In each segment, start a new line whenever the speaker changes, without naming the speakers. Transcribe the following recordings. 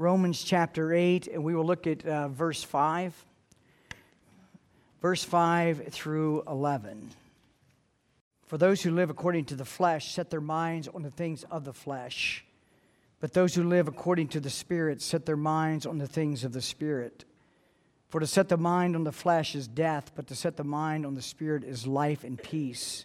Romans chapter 8, and we will look at uh, verse 5. Verse 5 through 11. For those who live according to the flesh set their minds on the things of the flesh, but those who live according to the Spirit set their minds on the things of the Spirit. For to set the mind on the flesh is death, but to set the mind on the Spirit is life and peace.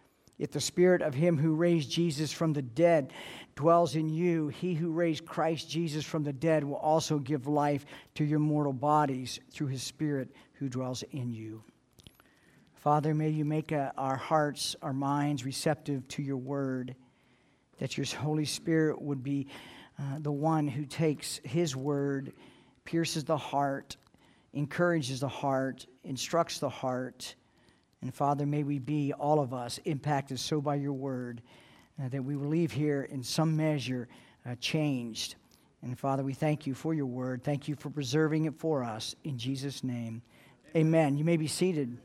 If the spirit of him who raised Jesus from the dead dwells in you, he who raised Christ Jesus from the dead will also give life to your mortal bodies through his spirit who dwells in you. Father, may you make uh, our hearts, our minds receptive to your word, that your Holy Spirit would be uh, the one who takes his word, pierces the heart, encourages the heart, instructs the heart and Father, may we be, all of us, impacted so by your word uh, that we will leave here in some measure uh, changed. And Father, we thank you for your word. Thank you for preserving it for us. In Jesus' name, amen. You may be seated.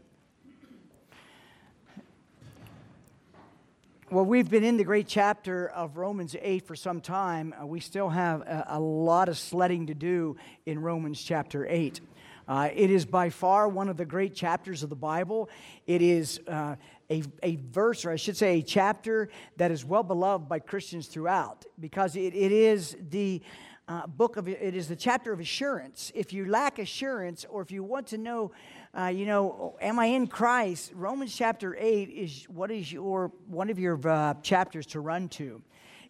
Well, we've been in the great chapter of Romans 8 for some time. Uh, we still have a, a lot of sledding to do in Romans chapter 8. Uh, it is by far one of the great chapters of the Bible. It is uh, a, a verse, or I should say, a chapter that is well beloved by Christians throughout because it, it is the uh, book of it is the chapter of assurance. If you lack assurance, or if you want to know, uh, you know, am I in Christ? Romans chapter eight is what is your one of your uh, chapters to run to.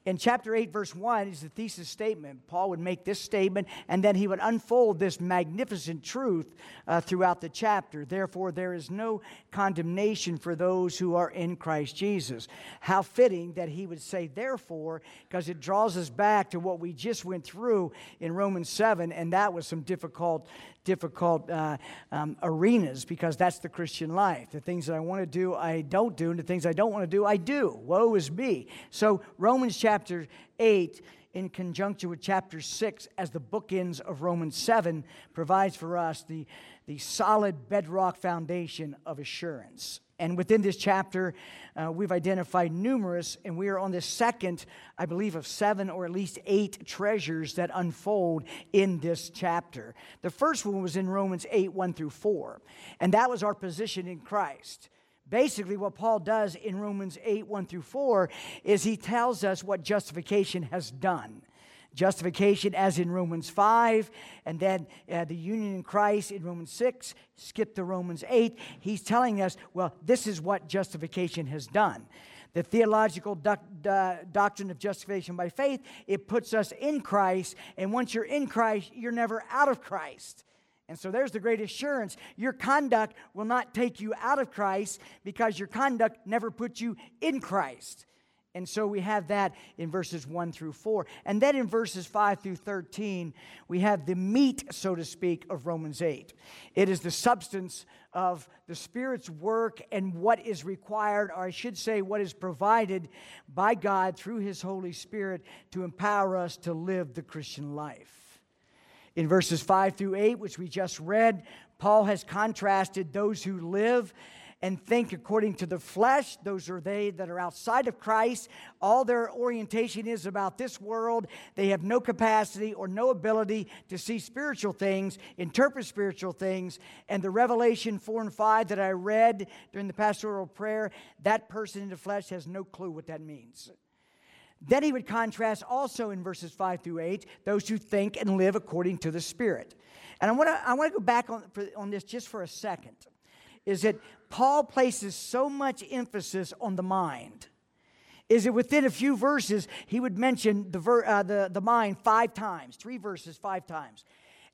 In chapter 8, verse 1 is the thesis statement. Paul would make this statement, and then he would unfold this magnificent truth uh, throughout the chapter. Therefore, there is no condemnation for those who are in Christ Jesus. How fitting that he would say, therefore, because it draws us back to what we just went through in Romans 7, and that was some difficult difficult uh, um, arenas because that's the Christian life. The things that I want to do, I don't do, and the things I don't want to do, I do. Woe is me. So, Romans chapter 8, in conjunction with chapter 6, as the bookends of Romans 7, provides for us the, the solid bedrock foundation of assurance. And within this chapter, uh, we've identified numerous, and we are on the second, I believe, of seven or at least eight treasures that unfold in this chapter. The first one was in Romans 8 1 through 4, and that was our position in Christ. Basically, what Paul does in Romans 8 1 through 4 is he tells us what justification has done justification as in Romans 5, and then uh, the union in Christ in Romans 6, skip to Romans 8. He's telling us, well, this is what justification has done. The theological doc, uh, doctrine of justification by faith, it puts us in Christ, and once you're in Christ, you're never out of Christ. And so there's the great assurance. Your conduct will not take you out of Christ because your conduct never puts you in Christ. And so we have that in verses 1 through 4. And then in verses 5 through 13, we have the meat, so to speak, of Romans 8. It is the substance of the Spirit's work and what is required, or I should say, what is provided by God through His Holy Spirit to empower us to live the Christian life. In verses 5 through 8, which we just read, Paul has contrasted those who live and think according to the flesh. Those are they that are outside of Christ. All their orientation is about this world. They have no capacity or no ability to see spiritual things, interpret spiritual things. And the Revelation 4 and 5 that I read during the pastoral prayer, that person in the flesh has no clue what that means. Then he would contrast also in verses 5 through 8 those who think and live according to the Spirit. And I want to I want to go back on, for, on this just for a second. Is that Paul places so much emphasis on the mind is that within a few verses, he would mention the, ver, uh, the, the mind five times, three verses, five times.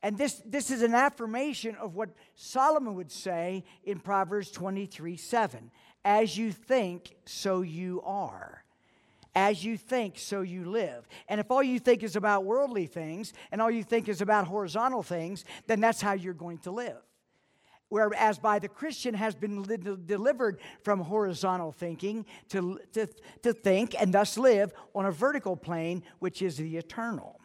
And this, this is an affirmation of what Solomon would say in Proverbs 23 7. As you think, so you are. As you think, so you live. And if all you think is about worldly things and all you think is about horizontal things, then that's how you're going to live. Whereas by the Christian has been li- delivered from horizontal thinking to, to, to think and thus live on a vertical plane, which is the eternal.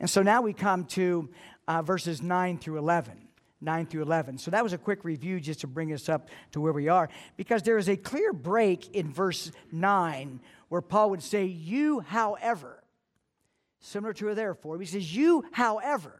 And so now we come to uh, verses 9 through 11. 9 through 11. So that was a quick review just to bring us up to where we are, because there is a clear break in verse 9 where Paul would say, You, however, similar to a therefore, he says, You, however.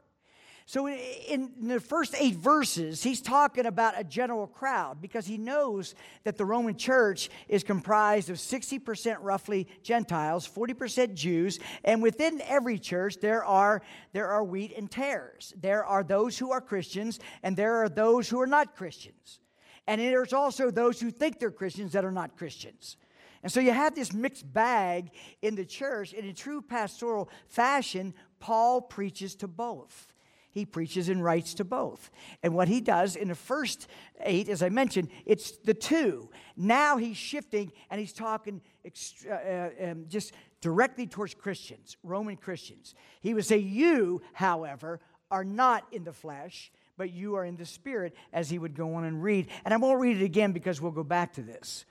So, in, the first eight verses, he's talking about a general crowd because he knows that the Roman church is comprised of 60% roughly Gentiles, 40% Jews, and within every church there are, there are wheat and tares. There are those who are Christians, and there are those who are not Christians. And there's also those who think they're Christians that are not Christians. And so you have this mixed bag in the church, and in true pastoral fashion, Paul preaches to both he preaches and writes to both. And what he does in the first eight, as I mentioned, it's the two. Now he's shifting and he's talking uh, uh, um, just directly towards Christians, Roman Christians. He would say, You, however, are not in the flesh, but you are in the spirit, as he would go on and read. And I won't read it again because we'll go back to this.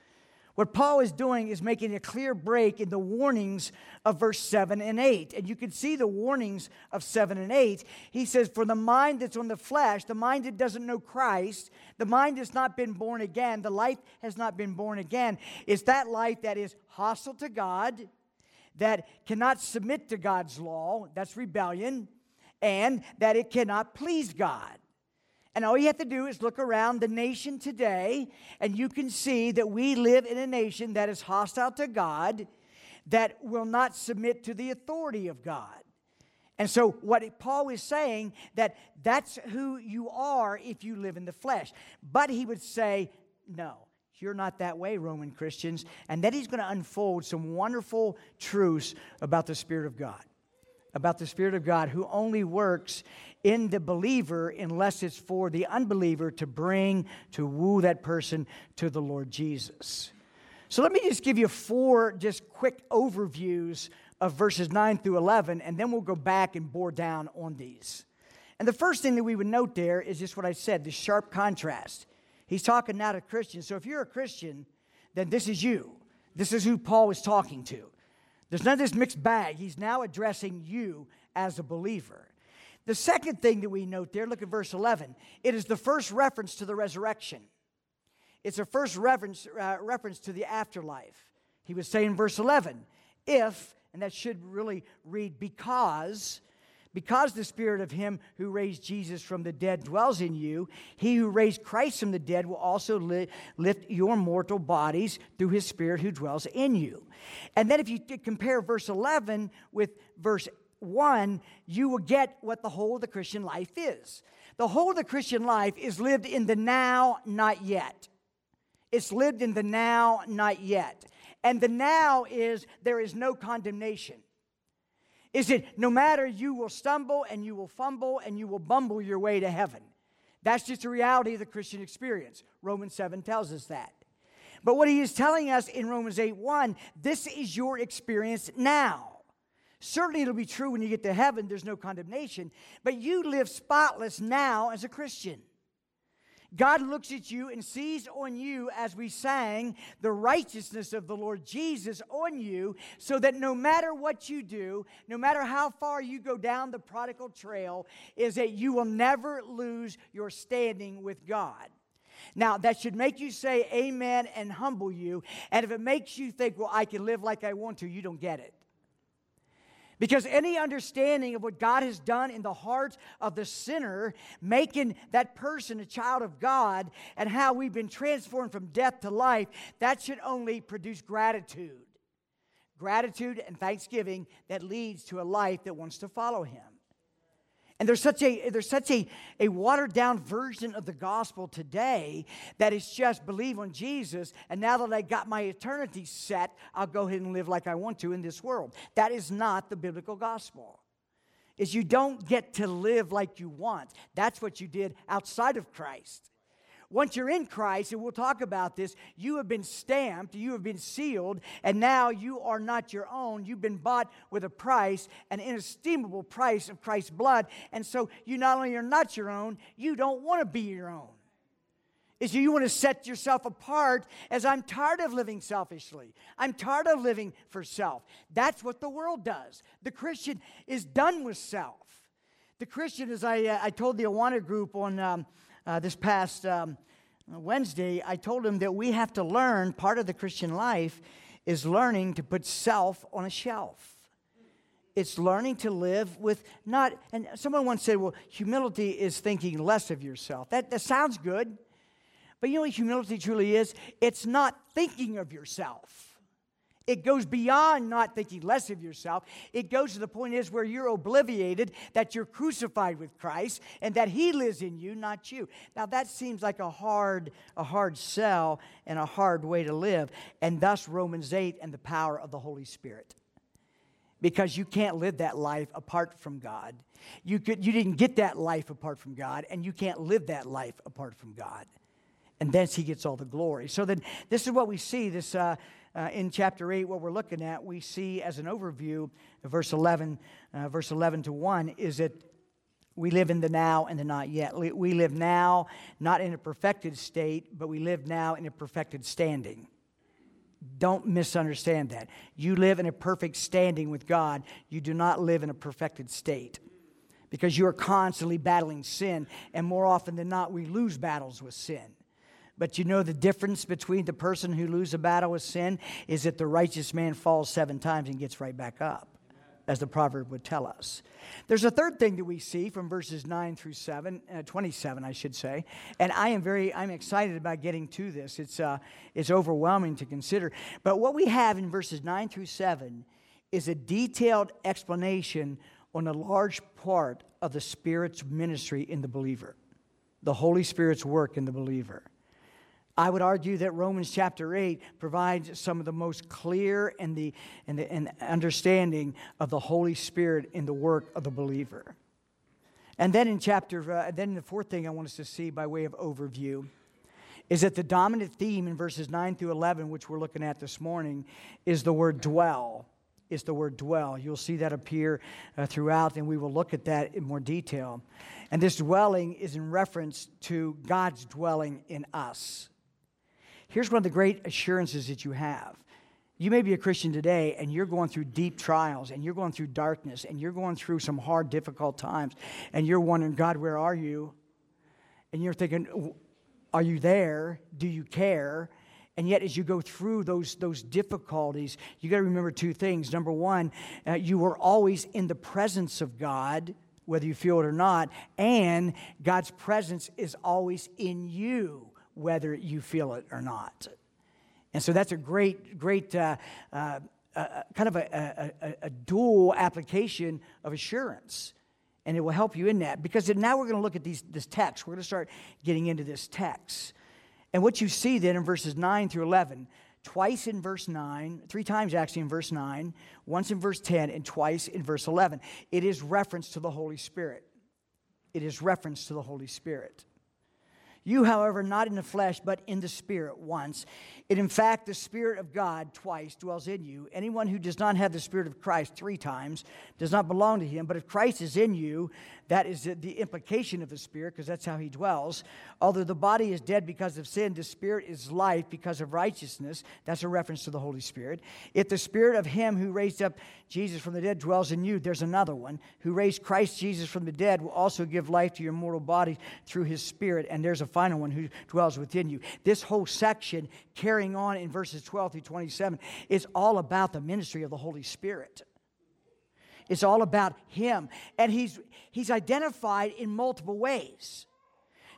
What Paul is doing is making a clear break in the warnings of verse 7 and 8. And you can see the warnings of 7 and 8. He says, For the mind that's on the flesh, the mind that doesn't know Christ, the mind that's not been born again, the life has not been born again, is that life that is hostile to God, that cannot submit to God's law, that's rebellion, and that it cannot please God. And all you have to do is look around the nation today, and you can see that we live in a nation that is hostile to God, that will not submit to the authority of God. And so, what Paul is saying that that's who you are if you live in the flesh. But he would say, no, you're not that way, Roman Christians. And then he's going to unfold some wonderful truths about the Spirit of God, about the Spirit of God who only works in the believer unless it's for the unbeliever to bring, to woo that person to the Lord Jesus. So let me just give you four just quick overviews of verses 9 through 11, and then we'll go back and bore down on these. And the first thing that we would note there is just what I said the sharp contrast. He's talking now to Christians. So if you're a Christian, then this is you. This is who Paul is talking to. There's none of this mixed bag. He's now addressing you as a believer. The second thing that we note there, look at verse 11. It is the first reference to the resurrection. It's a first reference, uh, reference to the afterlife. He was saying, verse 11, if, and that should really read because, because the spirit of him who raised Jesus from the dead dwells in you, he who raised Christ from the dead will also li- lift your mortal bodies through his spirit who dwells in you. And then if you compare verse 11 with verse one, you will get what the whole of the Christian life is. The whole of the Christian life is lived in the now, not yet. It's lived in the now, not yet. And the now is there is no condemnation. Is it no matter you will stumble and you will fumble and you will bumble your way to heaven? That's just the reality of the Christian experience. Romans 7 tells us that. But what he is telling us in Romans 8 1, this is your experience now. Certainly, it'll be true when you get to heaven, there's no condemnation, but you live spotless now as a Christian. God looks at you and sees on you, as we sang, the righteousness of the Lord Jesus on you, so that no matter what you do, no matter how far you go down the prodigal trail, is that you will never lose your standing with God. Now, that should make you say amen and humble you. And if it makes you think, well, I can live like I want to, you don't get it. Because any understanding of what God has done in the heart of the sinner, making that person a child of God, and how we've been transformed from death to life, that should only produce gratitude. Gratitude and thanksgiving that leads to a life that wants to follow Him. And there's such a there's such a, a watered down version of the gospel today that it's just believe on Jesus, and now that I got my eternity set, I'll go ahead and live like I want to in this world. That is not the biblical gospel. Is you don't get to live like you want. That's what you did outside of Christ. Once you're in Christ, and we'll talk about this, you have been stamped, you have been sealed, and now you are not your own. You've been bought with a price, an inestimable price of Christ's blood. And so you not only are not your own, you don't want to be your own. Is you want to set yourself apart as I'm tired of living selfishly. I'm tired of living for self. That's what the world does. The Christian is done with self. The Christian, as I, uh, I told the Awana group on um, uh, this past um, Wednesday, I told him that we have to learn part of the Christian life is learning to put self on a shelf. It's learning to live with not, and someone once said, well, humility is thinking less of yourself. That, that sounds good, but you know what humility truly is? It's not thinking of yourself. It goes beyond not thinking less of yourself. It goes to the point is where you're obliviated that you're crucified with Christ and that he lives in you, not you. Now that seems like a hard a hard sell and a hard way to live. And thus Romans 8 and the power of the Holy Spirit. Because you can't live that life apart from God. You could you didn't get that life apart from God and you can't live that life apart from God. And thence he gets all the glory. So then this is what we see this uh, uh, in chapter 8, what we're looking at, we see as an overview, verse 11, uh, verse 11 to 1, is that we live in the now and the not yet. We live now not in a perfected state, but we live now in a perfected standing. Don't misunderstand that. You live in a perfect standing with God. You do not live in a perfected state because you are constantly battling sin, and more often than not, we lose battles with sin. But you know the difference between the person who loses a battle with sin is that the righteous man falls seven times and gets right back up, as the proverb would tell us. There's a third thing that we see from verses 9 through 7, uh, 27, I should say. And I am very, I'm excited about getting to this. It's, uh, it's overwhelming to consider. But what we have in verses 9 through 7 is a detailed explanation on a large part of the Spirit's ministry in the believer, the Holy Spirit's work in the believer. I would argue that Romans chapter 8 provides some of the most clear and the, and the and understanding of the Holy Spirit in the work of the believer. And then in chapter, uh, then the fourth thing I want us to see by way of overview is that the dominant theme in verses 9 through 11, which we're looking at this morning, is the word dwell. Is the word dwell. You'll see that appear uh, throughout, and we will look at that in more detail. And this dwelling is in reference to God's dwelling in us. Here's one of the great assurances that you have. You may be a Christian today and you're going through deep trials and you're going through darkness and you're going through some hard, difficult times and you're wondering, God, where are you? And you're thinking, are you there? Do you care? And yet, as you go through those, those difficulties, you got to remember two things. Number one, uh, you are always in the presence of God, whether you feel it or not, and God's presence is always in you whether you feel it or not. And so that's a great, great uh, uh, uh, kind of a, a, a, dual application of assurance. And it will help you in that because now we're going to look at these, this text. We're going to start getting into this text. And what you see then in verses 9 through 11, twice in verse 9, three times actually in verse 9, once in verse 10, and twice in verse 11, it is reference to the Holy Spirit. It is reference to the Holy Spirit. You, however, not in the flesh, but in the Spirit once. And in fact, the Spirit of God twice dwells in you. Anyone who does not have the Spirit of Christ three times does not belong to him. But if Christ is in you, that is the implication of the Spirit, because that's how he dwells. Although the body is dead because of sin, the Spirit is life because of righteousness. That's a reference to the Holy Spirit. If the Spirit of him who raised up Jesus from the dead dwells in you, there's another one. Who raised Christ Jesus from the dead will also give life to your mortal body through his Spirit. And there's a final one who dwells within you. This whole section, carrying on in verses 12 through 27, is all about the ministry of the Holy Spirit. It's all about him. And he's, he's identified in multiple ways.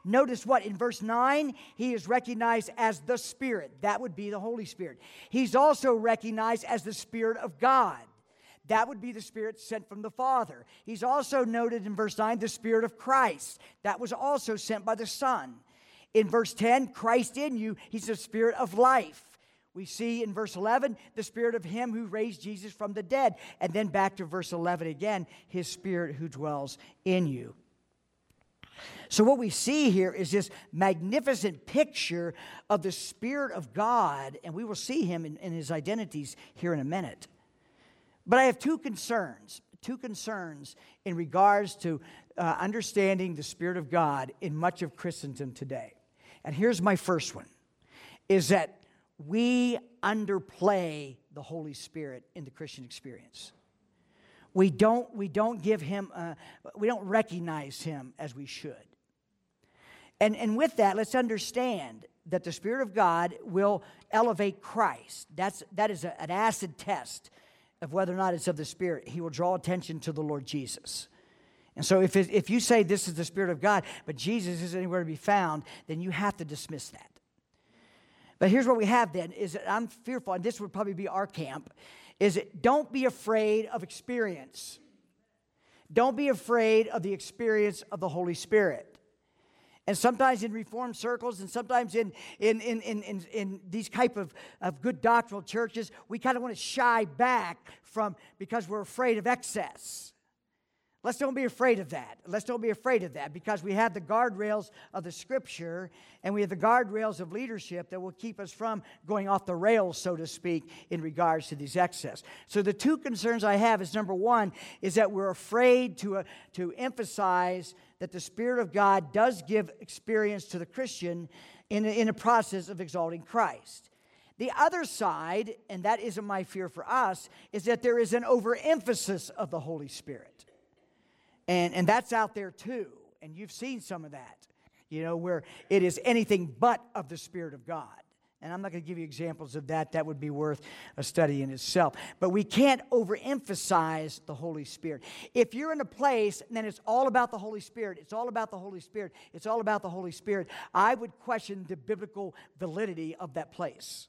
Notice what? In verse 9, he is recognized as the Spirit. That would be the Holy Spirit. He's also recognized as the Spirit of God. That would be the Spirit sent from the Father. He's also noted in verse 9 the Spirit of Christ. That was also sent by the Son. In verse 10, Christ in you, he's the Spirit of life. We see in verse 11 the spirit of him who raised Jesus from the dead. And then back to verse 11 again, his spirit who dwells in you. So, what we see here is this magnificent picture of the Spirit of God, and we will see him in, in his identities here in a minute. But I have two concerns, two concerns in regards to uh, understanding the Spirit of God in much of Christendom today. And here's my first one is that we underplay the Holy Spirit in the Christian experience. We don't, we don't give him, uh, we don't recognize him as we should. And, and with that, let's understand that the Spirit of God will elevate Christ. That's, that is a, an acid test of whether or not it's of the Spirit. He will draw attention to the Lord Jesus. And so if, if you say this is the Spirit of God, but Jesus isn't anywhere to be found, then you have to dismiss that. But here's what we have then is that I'm fearful, and this would probably be our camp, is don't be afraid of experience. Don't be afraid of the experience of the Holy Spirit. And sometimes in reformed circles and sometimes in, in, in, in, in, in these type of, of good doctrinal churches, we kind of want to shy back from because we're afraid of excess. Let's don't be afraid of that. Let's don't be afraid of that because we have the guardrails of the scripture and we have the guardrails of leadership that will keep us from going off the rails, so to speak, in regards to these excess. So the two concerns I have is number one is that we're afraid to, uh, to emphasize that the Spirit of God does give experience to the Christian in in a process of exalting Christ. The other side, and that isn't my fear for us, is that there is an overemphasis of the Holy Spirit. And, and that's out there too. And you've seen some of that, you know, where it is anything but of the Spirit of God. And I'm not going to give you examples of that. That would be worth a study in itself. But we can't overemphasize the Holy Spirit. If you're in a place, then it's all about the Holy Spirit. It's all about the Holy Spirit. It's all about the Holy Spirit. I would question the biblical validity of that place.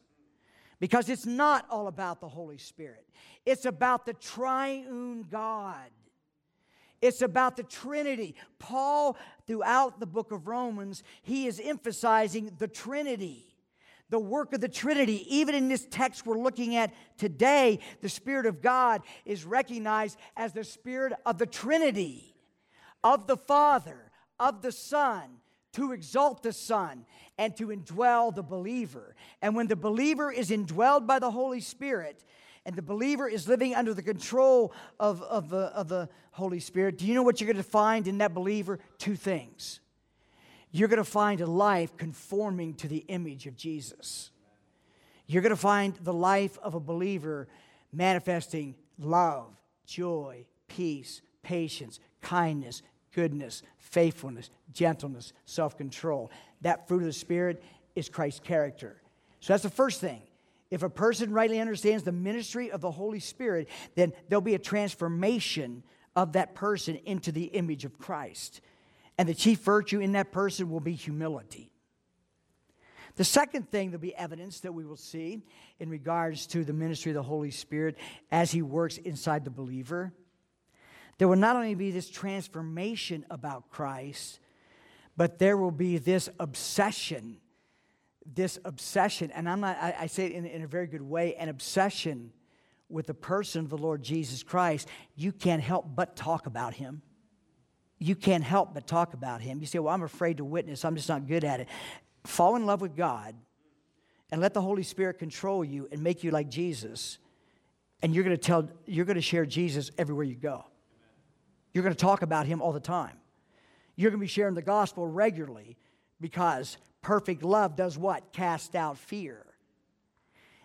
Because it's not all about the Holy Spirit, it's about the triune God. It's about the Trinity. Paul, throughout the book of Romans, he is emphasizing the Trinity the work of the Trinity. Even in this text we're looking at today, the Spirit of God is recognized as the Spirit of the Trinity, of the Father, of the Son, to exalt the Son and to indwell the believer. And when the believer is indwelled by the Holy Spirit, and the believer is living under the control of, of, the, of the Holy Spirit, do you know what you're going to find in that believer? Two things. You're going to find a life conforming to the image of Jesus. You're going to find the life of a believer manifesting love, joy, peace, patience, kindness, goodness, faithfulness, gentleness, self control. That fruit of the Spirit is Christ's character. So that's the first thing. If a person rightly understands the ministry of the Holy Spirit, then there'll be a transformation of that person into the image of Christ. And the chief virtue in that person will be humility. The second thing that'll be evidence that we will see in regards to the ministry of the Holy Spirit as he works inside the believer, there will not only be this transformation about Christ, but there will be this obsession this obsession, and I'm not, I, I say it in, in a very good way, an obsession with the person of the Lord Jesus Christ, you can't help but talk about him. You can't help but talk about him. You say, Well, I'm afraid to witness, I'm just not good at it. Fall in love with God and let the Holy Spirit control you and make you like Jesus. And you're going to tell, you're going to share Jesus everywhere you go. You're going to talk about him all the time. You're going to be sharing the gospel regularly because perfect love does what? Cast out fear.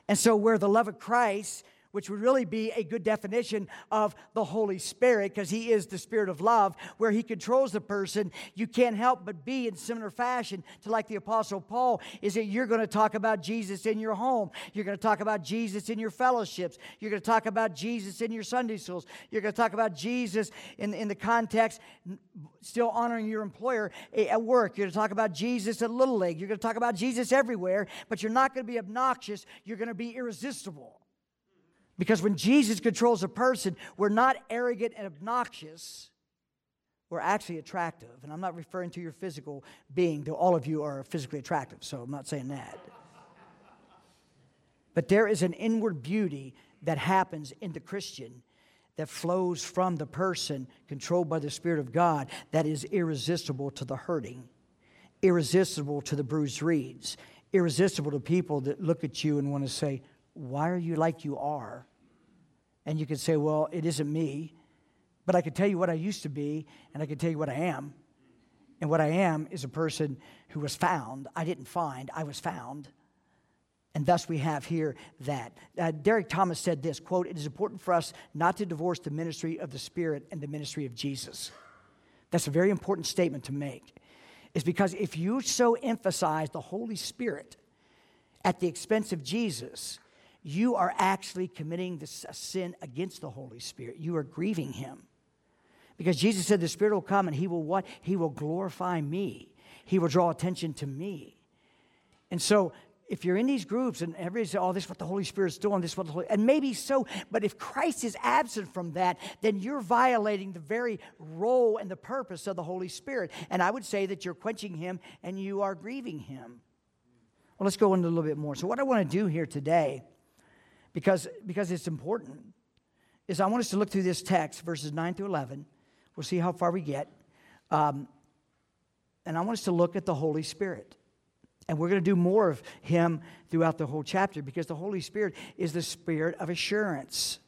And so, where the love of Christ which would really be a good definition of the Holy Spirit because He is the Spirit of love, where He controls the person. You can't help but be in similar fashion to like the Apostle Paul, is that you're going to talk about Jesus in your home. You're going to talk about Jesus in your fellowships. You're going to talk about Jesus in your Sunday schools. You're going to talk about Jesus in, in the context, still honoring your employer eh, at work. You're going to talk about Jesus at Little League. You're going to talk about Jesus everywhere, but you're not going to be obnoxious. You're going to be irresistible. Because when Jesus controls a person, we're not arrogant and obnoxious. We're actually attractive. And I'm not referring to your physical being, though all of you are physically attractive, so I'm not saying that. But there is an inward beauty that happens in the Christian that flows from the person controlled by the Spirit of God that is irresistible to the hurting, irresistible to the bruised reeds, irresistible to people that look at you and want to say, Why are you like you are? And you can say, Well, it isn't me, but I can tell you what I used to be, and I can tell you what I am. And what I am is a person who was found. I didn't find, I was found. And thus we have here that. Uh, Derek Thomas said this quote, It is important for us not to divorce the ministry of the Spirit and the ministry of Jesus. That's a very important statement to make. Is because if you so emphasize the Holy Spirit at the expense of Jesus, you are actually committing this, sin against the Holy Spirit. You are grieving Him. Because Jesus said, The Spirit will come and He will what? He will glorify me. He will draw attention to me. And so if you're in these groups and everybody says, oh, this is what the Holy Spirit's doing, this is what the Holy, and maybe so, but if Christ is absent from that, then you're violating the very role and the purpose of the Holy Spirit. And I would say that you're quenching him and you are grieving him. Well, let's go into a little bit more. So, what I want to do here today, because, because it's important, is I want us to look through this text, verses 9 through 11. We'll see how far we get. Um, and I want us to look at the Holy Spirit. And we're going to do more of him throughout the whole chapter because the Holy Spirit is the spirit of assurance.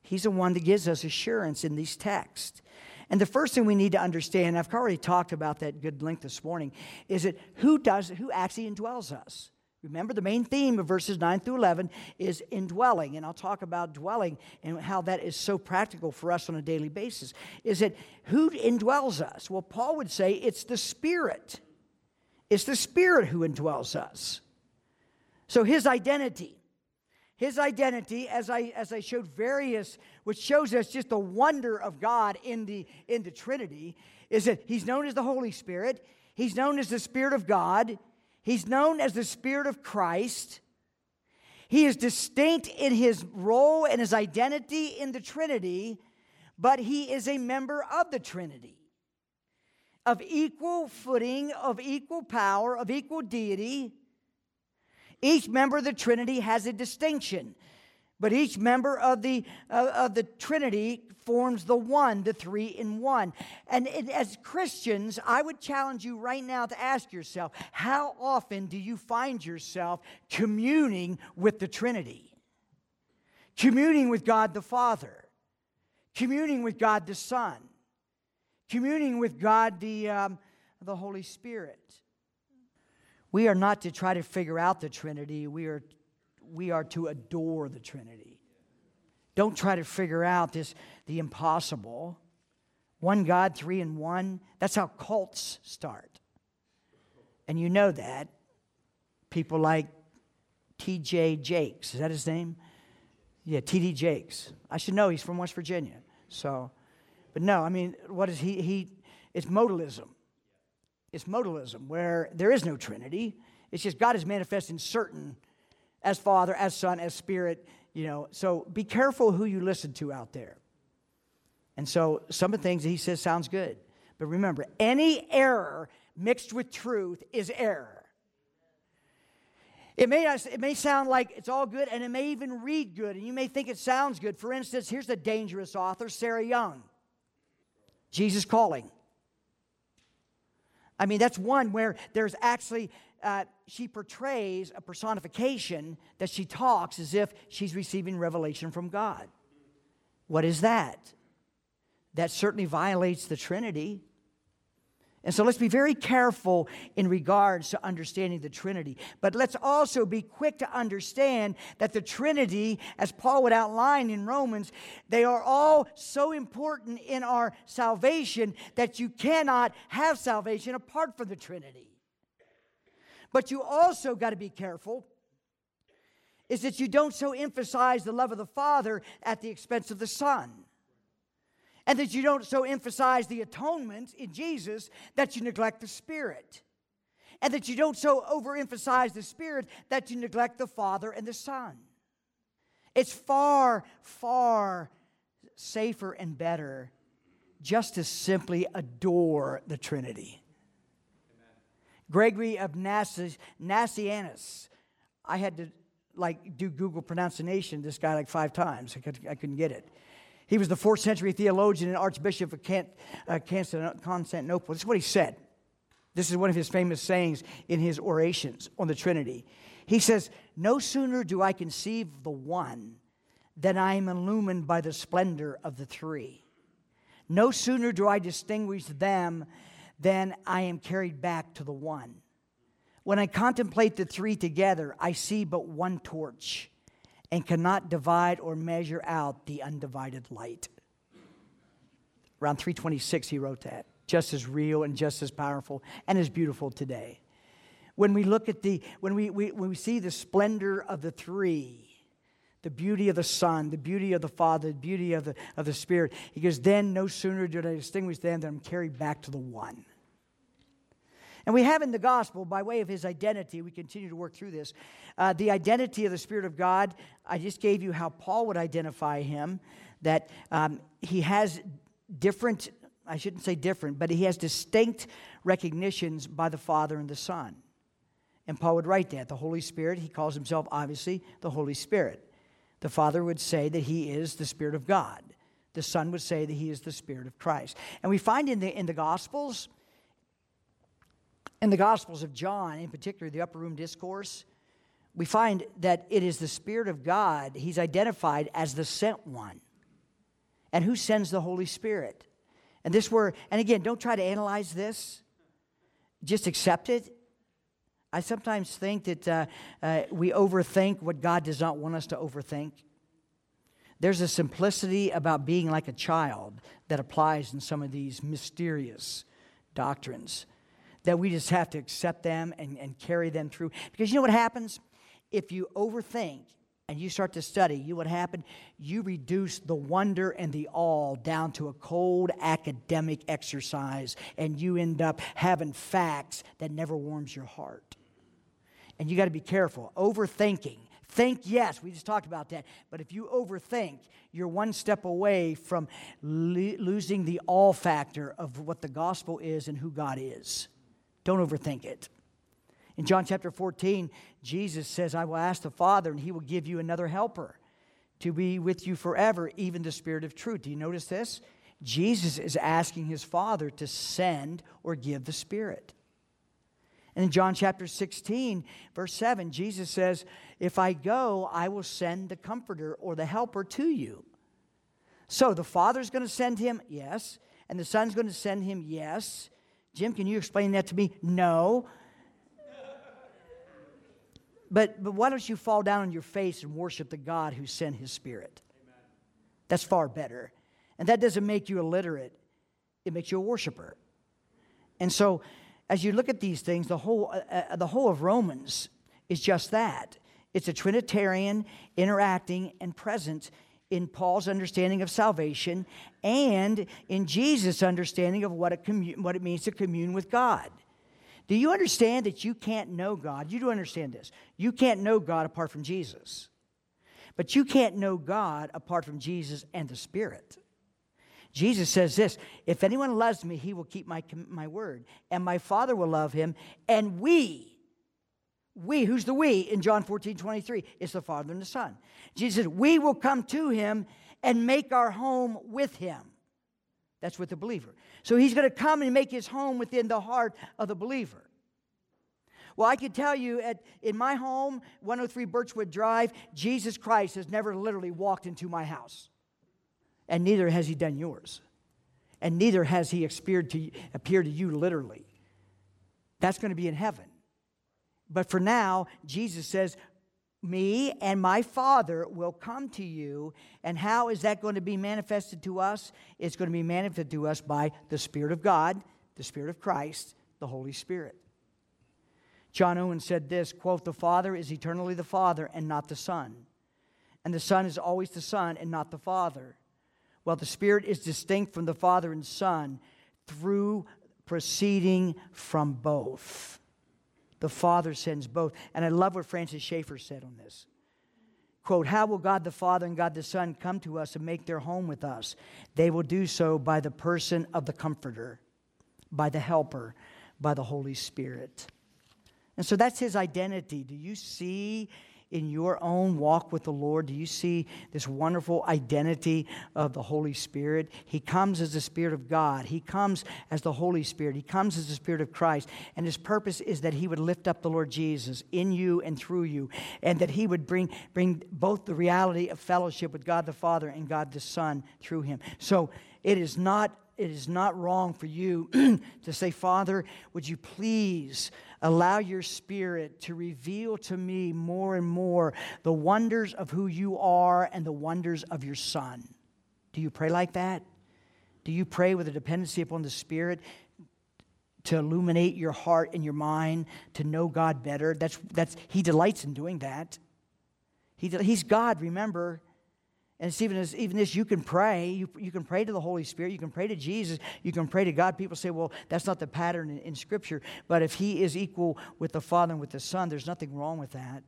He's the one that gives us assurance in these texts. And the first thing we need to understand, I've already talked about that good length this morning, is that who does who actually indwells us? Remember, the main theme of verses 9 through 11 is indwelling, and I'll talk about dwelling and how that is so practical for us on a daily basis. Is it who indwells us? Well, Paul would say it's the Spirit. It's the Spirit who indwells us. So his identity, his identity, as I as I showed various, which shows us just the wonder of God in the in the Trinity, is that he's known as the Holy Spirit, he's known as the Spirit of God, he's known as the Spirit of Christ. He is distinct in his role and his identity in the Trinity, but he is a member of the Trinity of equal footing, of equal power, of equal deity. Each member of the Trinity has a distinction, but each member of the, uh, of the Trinity forms the one, the three in one. And it, as Christians, I would challenge you right now to ask yourself how often do you find yourself communing with the Trinity? Communing with God the Father, communing with God the Son communing with God, the, um, the Holy Spirit. We are not to try to figure out the Trinity, we are, we are to adore the Trinity. Don't try to figure out this, the impossible. One God, three in one. That's how cults start. And you know that. People like T.J. Jakes, is that his name? Yeah, T.D. Jakes. I should know he's from West Virginia. So but no, I mean, what is he? He it's modalism. It's modalism where there is no Trinity. It's just God is manifest in certain as Father, as Son, as Spirit, you know. So be careful who you listen to out there. And so some of the things he says sounds good. But remember, any error mixed with truth is error. It may, it may sound like it's all good and it may even read good and you may think it sounds good. For instance, here's a dangerous author, Sarah Young. Jesus calling. I mean, that's one where there's actually, uh, she portrays a personification that she talks as if she's receiving revelation from God. What is that? That certainly violates the Trinity. And so let's be very careful in regards to understanding the Trinity. But let's also be quick to understand that the Trinity, as Paul would outline in Romans, they are all so important in our salvation that you cannot have salvation apart from the Trinity. But you also got to be careful is that you don't so emphasize the love of the Father at the expense of the Son and that you don't so emphasize the atonement in Jesus that you neglect the Spirit. And that you don't so overemphasize the Spirit that you neglect the Father and the Son. It's far, far safer and better just to simply adore the Trinity. Gregory of Nazianzus, I had to like do Google pronunciation this guy like five times. I, could, I couldn't get it. He was the fourth century theologian and Archbishop of uh, Constantinople. This is what he said. This is one of his famous sayings in his orations on the Trinity. He says, No sooner do I conceive the one than I am illumined by the splendor of the three. No sooner do I distinguish them than I am carried back to the one. When I contemplate the three together, I see but one torch and cannot divide or measure out the undivided light. Around 326, he wrote that. Just as real and just as powerful and as beautiful today. When we look at the, when we, we, when we see the splendor of the three, the beauty of the Son, the beauty of the Father, the beauty of the, of the Spirit, he goes, then no sooner did I distinguish them than I'm carried back to the one. And we have in the gospel, by way of his identity, we continue to work through this, uh, the identity of the Spirit of God. I just gave you how Paul would identify him, that um, he has different, I shouldn't say different, but he has distinct recognitions by the Father and the Son. And Paul would write that. The Holy Spirit, he calls himself obviously the Holy Spirit. The Father would say that he is the Spirit of God. The Son would say that he is the Spirit of Christ. And we find in the, in the Gospels, in the Gospels of John, in particular, the Upper Room Discourse, we find that it is the Spirit of God, He's identified as the sent one. And who sends the Holy Spirit? And this were, and again, don't try to analyze this, just accept it. I sometimes think that uh, uh, we overthink what God does not want us to overthink. There's a simplicity about being like a child that applies in some of these mysterious doctrines that we just have to accept them and, and carry them through. Because you know what happens? If you overthink and you start to study, you what happen? You reduce the wonder and the awe down to a cold academic exercise, and you end up having facts that never warms your heart. And you got to be careful. Overthinking. Think, yes, we just talked about that. But if you overthink, you're one step away from lo- losing the all factor of what the gospel is and who God is. Don't overthink it. In John chapter 14, Jesus says, I will ask the Father, and he will give you another helper to be with you forever, even the Spirit of truth. Do you notice this? Jesus is asking his Father to send or give the Spirit. And in John chapter 16, verse 7, Jesus says, If I go, I will send the Comforter or the Helper to you. So the Father's going to send him, yes. And the Son's going to send him, yes. Jim, can you explain that to me? No. But, but why don't you fall down on your face and worship the God who sent his spirit? Amen. That's far better. And that doesn't make you illiterate, it makes you a worshiper. And so, as you look at these things, the whole, uh, uh the whole of Romans is just that it's a Trinitarian interacting and present in Paul's understanding of salvation and in Jesus' understanding of what it, commun- what it means to commune with God. Do you understand that you can't know God? You do understand this. You can't know God apart from Jesus. But you can't know God apart from Jesus and the Spirit. Jesus says this If anyone loves me, he will keep my, my word, and my Father will love him, and we, we, who's the we in John 14, 23? It's the Father and the Son. Jesus said, We will come to him and make our home with him. That's with the believer. So he's going to come and make his home within the heart of the believer. Well, I can tell you at, in my home, 103 Birchwood Drive, Jesus Christ has never literally walked into my house. And neither has he done yours. And neither has he appeared to, appeared to you literally. That's going to be in heaven. But for now, Jesus says, me and my Father will come to you. And how is that going to be manifested to us? It's going to be manifested to us by the Spirit of God, the Spirit of Christ, the Holy Spirit. John Owen said this quote, The Father is eternally the Father and not the Son. And the Son is always the Son and not the Father. While the Spirit is distinct from the Father and Son through proceeding from both. The Father sends both. And I love what Francis Schaeffer said on this. Quote, How will God the Father and God the Son come to us and make their home with us? They will do so by the person of the Comforter, by the Helper, by the Holy Spirit. And so that's his identity. Do you see in your own walk with the Lord? Do you see this wonderful identity of the Holy Spirit? He comes as the Spirit of God, He comes as the Holy Spirit, He comes as the Spirit of Christ. And His purpose is that He would lift up the Lord Jesus in you and through you, and that He would bring, bring both the reality of fellowship with God the Father and God the Son through Him. So it is not it is not wrong for you to say, Father, would you please allow your spirit to reveal to me more and more the wonders of who you are and the wonders of your Son? Do you pray like that? Do you pray with a dependency upon the Spirit to illuminate your heart and your mind to know God better? That's, that's, he delights in doing that. He, he's God, remember. And it's even as even this, you can pray, you, you can pray to the Holy Spirit, you can pray to Jesus, you can pray to God. People say, well, that's not the pattern in, in Scripture. But if He is equal with the Father and with the Son, there's nothing wrong with that.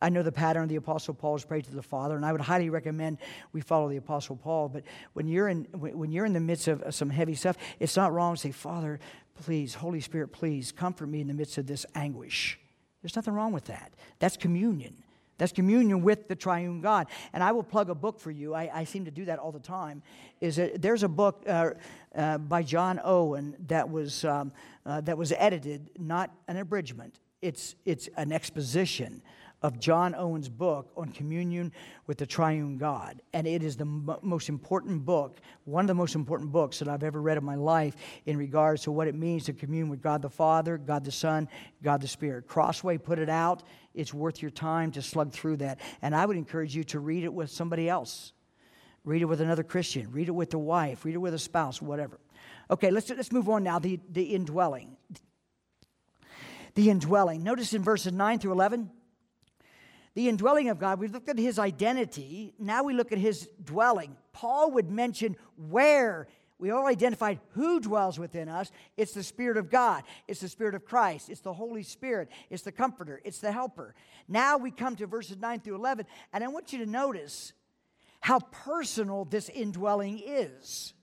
I know the pattern of the Apostle Paul's prayed to the Father, and I would highly recommend we follow the Apostle Paul. But when you're in, when you're in the midst of some heavy stuff, it's not wrong to say, Father, please, Holy Spirit, please comfort me in the midst of this anguish. There's nothing wrong with that. That's communion. That's communion with the triune God. And I will plug a book for you. I, I seem to do that all the time. Is that there's a book uh, uh, by John Owen that was um, uh, that was edited, not an abridgment. It's it's an exposition of John Owen's book on communion with the triune God. And it is the most important book, one of the most important books that I've ever read in my life in regards to what it means to commune with God the Father, God the Son, God the Spirit. Crossway put it out. It's worth your time to slug through that. And I would encourage you to read it with somebody else. Read it with another Christian. Read it with a wife. Read it with a spouse, whatever. Okay, let's, let's move on now. The, the indwelling. The indwelling. Notice in verses 9 through 11 the indwelling of God. We looked at his identity. Now we look at his dwelling. Paul would mention where we all identified who dwells within us. It's the Spirit of God, it's the Spirit of Christ, it's the Holy Spirit, it's the Comforter, it's the Helper. Now we come to verses 9 through 11, and I want you to notice how personal this indwelling is.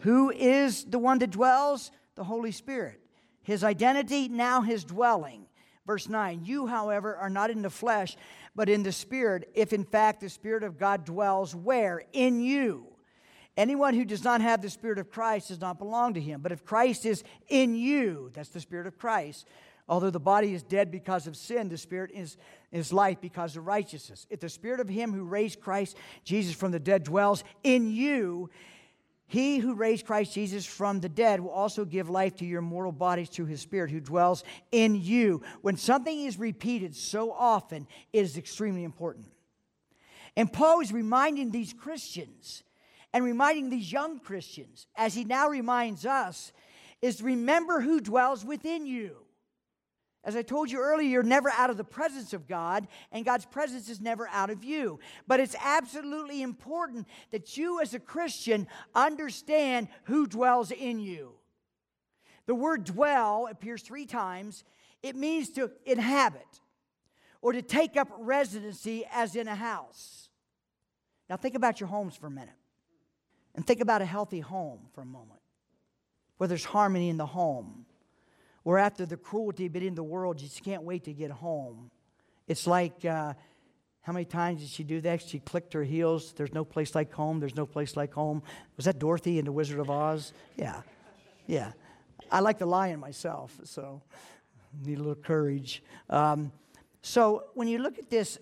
Who is the one that dwells? The Holy Spirit. His identity, now his dwelling. Verse 9, you, however, are not in the flesh, but in the Spirit, if in fact the Spirit of God dwells where? In you. Anyone who does not have the Spirit of Christ does not belong to him. But if Christ is in you, that's the Spirit of Christ. Although the body is dead because of sin, the Spirit is, is life because of righteousness. If the Spirit of Him who raised Christ Jesus from the dead dwells in you, he who raised Christ Jesus from the dead will also give life to your mortal bodies through his Spirit who dwells in you. When something is repeated so often, it is extremely important. And Paul is reminding these Christians and reminding these young Christians, as he now reminds us, is remember who dwells within you. As I told you earlier, you're never out of the presence of God, and God's presence is never out of you. But it's absolutely important that you, as a Christian, understand who dwells in you. The word dwell appears three times. It means to inhabit or to take up residency as in a house. Now, think about your homes for a minute. And think about a healthy home for a moment, where there's harmony in the home or after the cruelty but in the world, you just can't wait to get home. It's like, uh, how many times did she do that? She clicked her heels. There's no place like home. There's no place like home. Was that Dorothy in The Wizard of Oz? Yeah. Yeah. I like the lion myself, so need a little courage. Um, so when you look at this,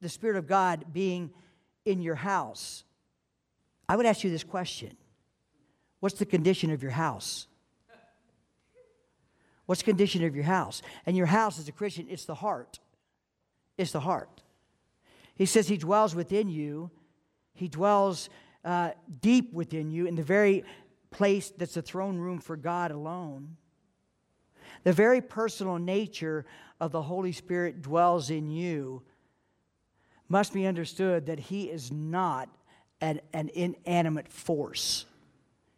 the Spirit of God being in your house, I would ask you this question What's the condition of your house? What's the condition of your house? And your house as a Christian, it's the heart. It's the heart. He says he dwells within you. He dwells uh, deep within you in the very place that's the throne room for God alone. The very personal nature of the Holy Spirit dwells in you. Must be understood that he is not an, an inanimate force.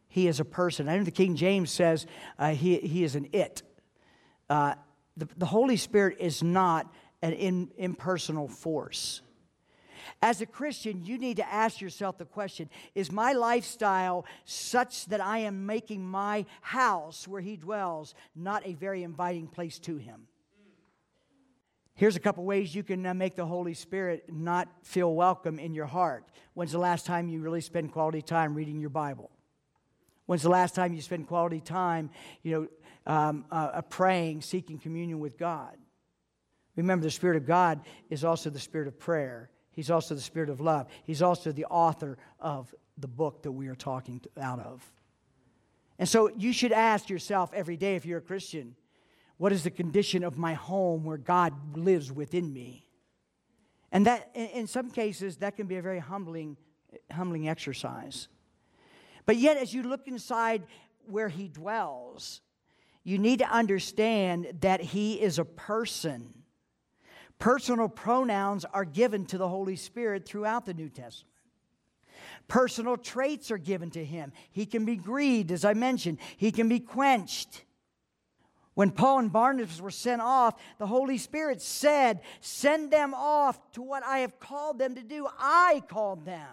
He is a person. I know the King James says uh, he, he is an it. Uh, the, the Holy Spirit is not an in, impersonal force. As a Christian, you need to ask yourself the question Is my lifestyle such that I am making my house where He dwells not a very inviting place to Him? Here's a couple ways you can uh, make the Holy Spirit not feel welcome in your heart. When's the last time you really spend quality time reading your Bible? When's the last time you spend quality time, you know, um, uh, praying, seeking communion with God? Remember, the Spirit of God is also the Spirit of prayer. He's also the Spirit of love. He's also the author of the book that we are talking out of. And so you should ask yourself every day if you're a Christian, what is the condition of my home where God lives within me? And that, in some cases, that can be a very humbling, humbling exercise. But yet, as you look inside where He dwells, you need to understand that He is a person. Personal pronouns are given to the Holy Spirit throughout the New Testament. Personal traits are given to him. He can be grieved, as I mentioned, he can be quenched. When Paul and Barnabas were sent off, the Holy Spirit said, Send them off to what I have called them to do. I called them.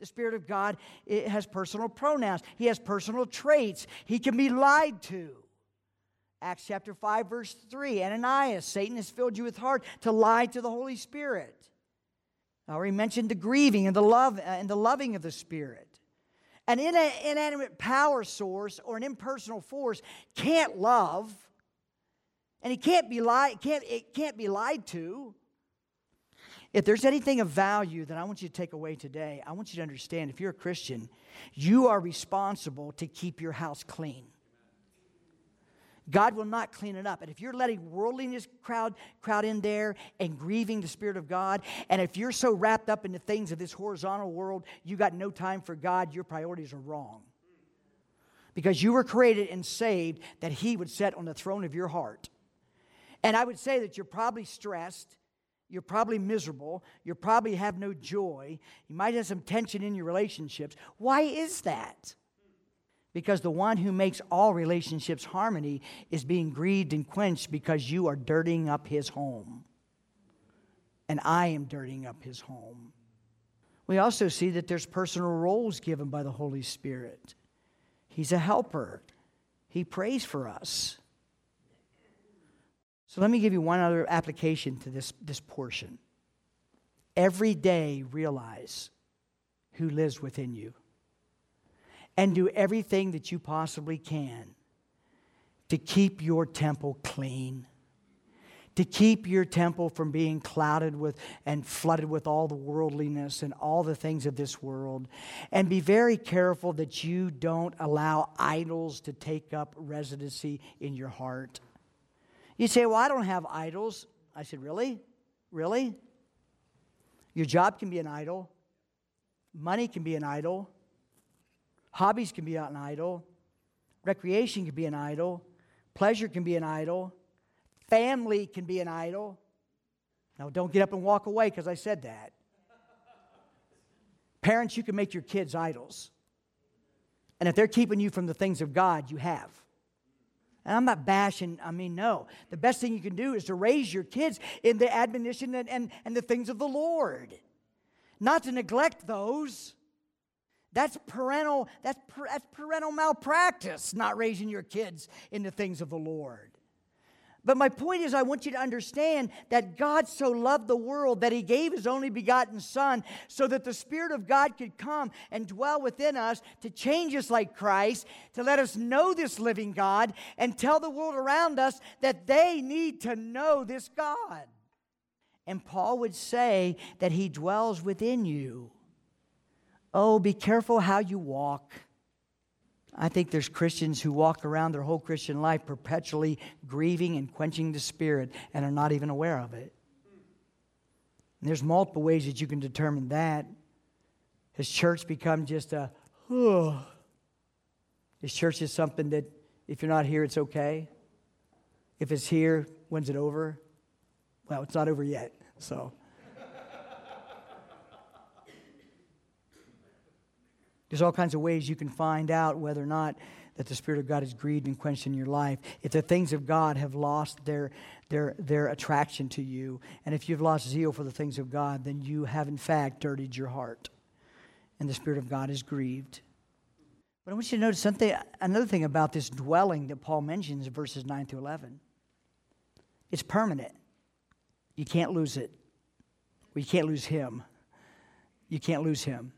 The Spirit of God has personal pronouns, He has personal traits. He can be lied to. Acts chapter 5, verse 3 Ananias, Satan has filled you with heart to lie to the Holy Spirit. I already mentioned the grieving and the love uh, and the loving of the Spirit. An inanimate power source or an impersonal force can't love, and it can't be lied, can't, it can't be lied to. If there's anything of value that I want you to take away today, I want you to understand if you're a Christian, you are responsible to keep your house clean. God will not clean it up. And if you're letting worldliness crowd, crowd in there and grieving the Spirit of God, and if you're so wrapped up in the things of this horizontal world, you got no time for God, your priorities are wrong. Because you were created and saved that He would sit on the throne of your heart. And I would say that you're probably stressed. You're probably miserable. You probably have no joy. You might have some tension in your relationships. Why is that? Because the one who makes all relationships harmony is being grieved and quenched because you are dirtying up his home. And I am dirtying up his home. We also see that there's personal roles given by the Holy Spirit. He's a helper, he prays for us. So let me give you one other application to this, this portion. Every day, realize who lives within you and do everything that you possibly can to keep your temple clean, to keep your temple from being clouded with and flooded with all the worldliness and all the things of this world. And be very careful that you don't allow idols to take up residency in your heart. You say, Well, I don't have idols. I said, Really? Really? Your job can be an idol, money can be an idol. Hobbies can be an idol. Recreation can be an idol. Pleasure can be an idol. Family can be an idol. Now, don't get up and walk away because I said that. Parents, you can make your kids idols. And if they're keeping you from the things of God, you have. And I'm not bashing, I mean, no. The best thing you can do is to raise your kids in the admonition and, and, and the things of the Lord, not to neglect those. That's parental, that's, that's parental malpractice, not raising your kids in the things of the Lord. But my point is, I want you to understand that God so loved the world that He gave His only begotten Son so that the Spirit of God could come and dwell within us to change us like Christ, to let us know this living God, and tell the world around us that they need to know this God. And Paul would say that He dwells within you. Oh, be careful how you walk. I think there's Christians who walk around their whole Christian life perpetually grieving and quenching the Spirit and are not even aware of it. And there's multiple ways that you can determine that. Has church become just a, oh, is church just something that if you're not here, it's okay? If it's here, when's it over? Well, it's not over yet, so. There's all kinds of ways you can find out whether or not that the Spirit of God is grieved and quenched in your life. If the things of God have lost their, their, their attraction to you, and if you've lost zeal for the things of God, then you have in fact dirtied your heart. And the Spirit of God is grieved. But I want you to notice something, another thing about this dwelling that Paul mentions in verses 9 through 11. It's permanent. You can't lose it. Well, you can't lose him. You can't lose him.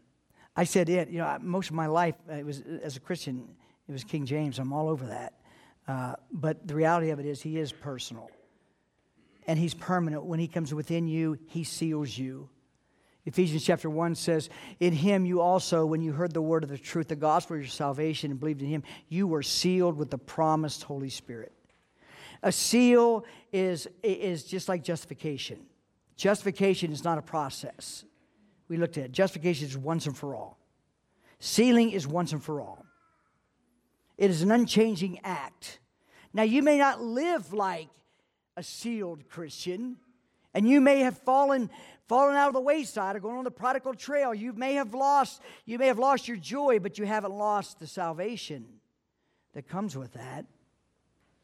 I said it, you know, most of my life, it was as a Christian, it was King James. I'm all over that. Uh, but the reality of it is, he is personal. And he's permanent. When he comes within you, he seals you. Ephesians chapter 1 says, In him you also, when you heard the word of the truth, the gospel of your salvation, and believed in him, you were sealed with the promised Holy Spirit. A seal is, is just like justification. Justification is not a process. We looked at. Justification is once and for all. Sealing is once and for all. It is an unchanging act. Now, you may not live like a sealed Christian, and you may have fallen fallen out of the wayside or going on the prodigal trail. You may have lost, you may have lost your joy, but you haven't lost the salvation that comes with that.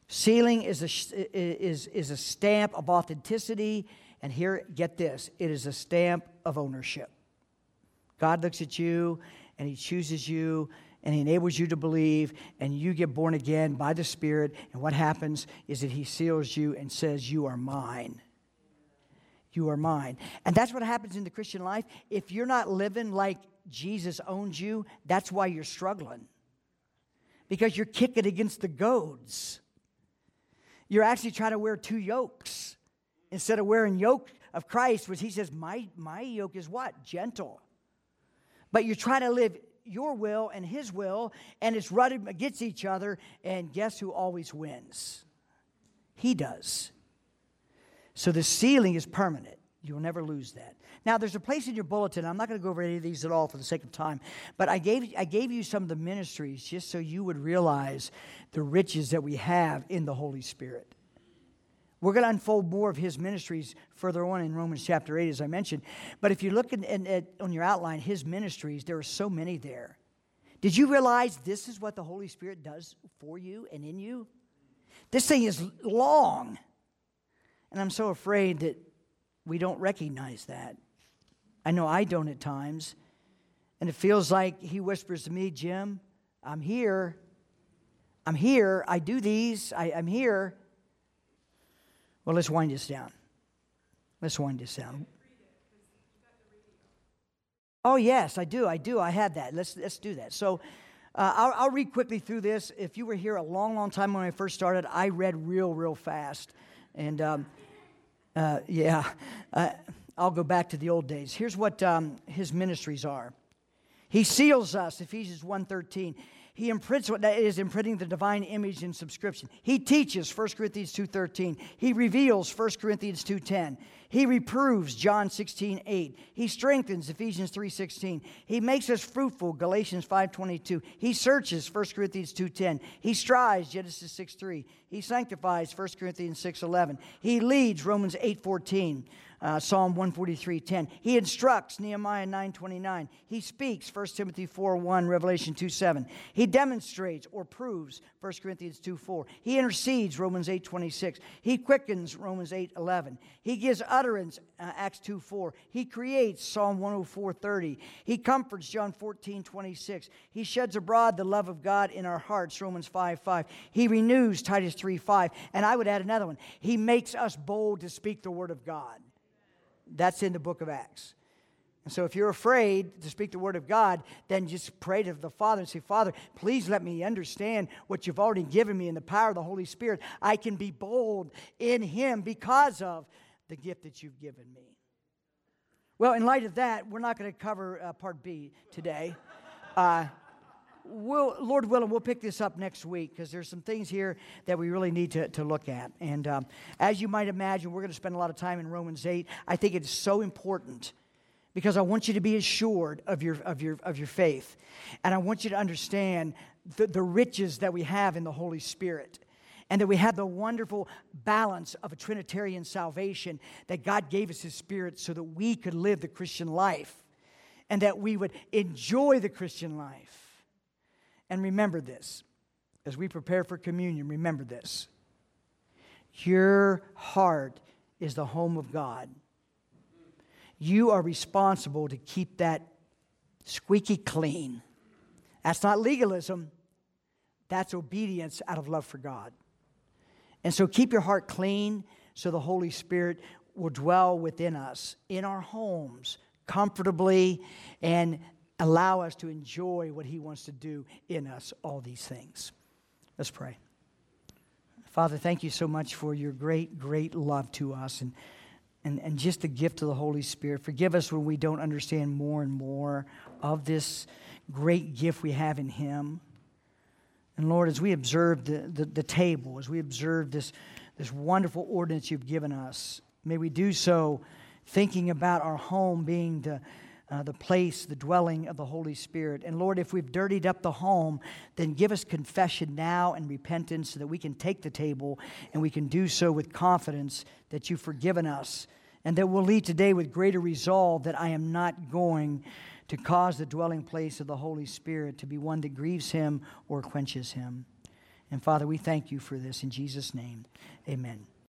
Sealing is a, is, is a stamp of authenticity, and here, get this it is a stamp of ownership. God looks at you and He chooses you and He enables you to believe, and you get born again by the Spirit. And what happens is that He seals you and says, You are mine. You are mine. And that's what happens in the Christian life. If you're not living like Jesus owns you, that's why you're struggling. Because you're kicking against the goads. You're actually trying to wear two yokes instead of wearing yoke of Christ, which he says, My, my yoke is what? Gentle. But you're trying to live your will and his will, and it's running against each other, and guess who always wins? He does. So the sealing is permanent. You'll never lose that. Now, there's a place in your bulletin. I'm not going to go over any of these at all for the sake of time, but I gave, I gave you some of the ministries just so you would realize the riches that we have in the Holy Spirit. We're going to unfold more of his ministries further on in Romans chapter 8, as I mentioned. But if you look in, at, on your outline, his ministries, there are so many there. Did you realize this is what the Holy Spirit does for you and in you? This thing is long. And I'm so afraid that we don't recognize that. I know I don't at times. And it feels like he whispers to me, Jim, I'm here. I'm here. I do these. I, am here. Well, let's wind this down. Let's wind this down. Oh, yes, I do. I do. I had that. Let's, let's do that. So uh, I'll, I'll read quickly through this. If you were here a long, long time when I first started, I read real, real fast. And um, uh, yeah, uh, I'll go back to the old days. Here's what um, his ministries are. He seals us, Ephesians 1.13. He imprints what that is imprinting the divine image in subscription. He teaches 1 Corinthians 2:13. He reveals 1 Corinthians 2:10. He reproves John 16:8. He strengthens Ephesians 3:16. He makes us fruitful Galatians 5:22. He searches 1 Corinthians 2:10. He strives Genesis 6:3. He sanctifies 1 Corinthians 6:11. He leads Romans 8:14 uh, Psalm 143:10. He instructs Nehemiah 9:29. He speaks 1 Timothy 4:1, Revelation 2:7. He demonstrates or proves 1 Corinthians 2:4. He intercedes Romans 8:26. He quickens Romans 8:11. He gives utterance uh, Acts 2:4. He creates Psalm 104:30. He comforts John 14:26. He sheds abroad the love of God in our hearts Romans 5:5. He renews Titus 3:5. And I would add another one. He makes us bold to speak the word of God. That's in the book of Acts. And so, if you're afraid to speak the word of God, then just pray to the Father and say, Father, please let me understand what you've already given me in the power of the Holy Spirit. I can be bold in Him because of the gift that you've given me. Well, in light of that, we're not going to cover uh, part B today. Uh, we'll, Lord willing, we'll pick this up next week because there's some things here that we really need to, to look at. And um, as you might imagine, we're going to spend a lot of time in Romans 8. I think it's so important because I want you to be assured of your, of your, of your faith. And I want you to understand the, the riches that we have in the Holy Spirit. And that we have the wonderful balance of a Trinitarian salvation that God gave us His Spirit so that we could live the Christian life and that we would enjoy the Christian life. And remember this as we prepare for communion, remember this. Your heart is the home of God. You are responsible to keep that squeaky clean. That's not legalism, that's obedience out of love for God. And so keep your heart clean so the Holy Spirit will dwell within us, in our homes, comfortably, and allow us to enjoy what He wants to do in us, all these things. Let's pray. Father, thank you so much for your great, great love to us and, and, and just the gift of the Holy Spirit. Forgive us when we don't understand more and more of this great gift we have in Him. And Lord, as we observe the, the, the table, as we observe this, this wonderful ordinance you've given us, may we do so thinking about our home being the, uh, the place, the dwelling of the Holy Spirit. And Lord, if we've dirtied up the home, then give us confession now and repentance so that we can take the table and we can do so with confidence that you've forgiven us. And that we'll lead today with greater resolve that I am not going to cause the dwelling place of the Holy Spirit to be one that grieves him or quenches him. And Father, we thank you for this in Jesus' name. Amen.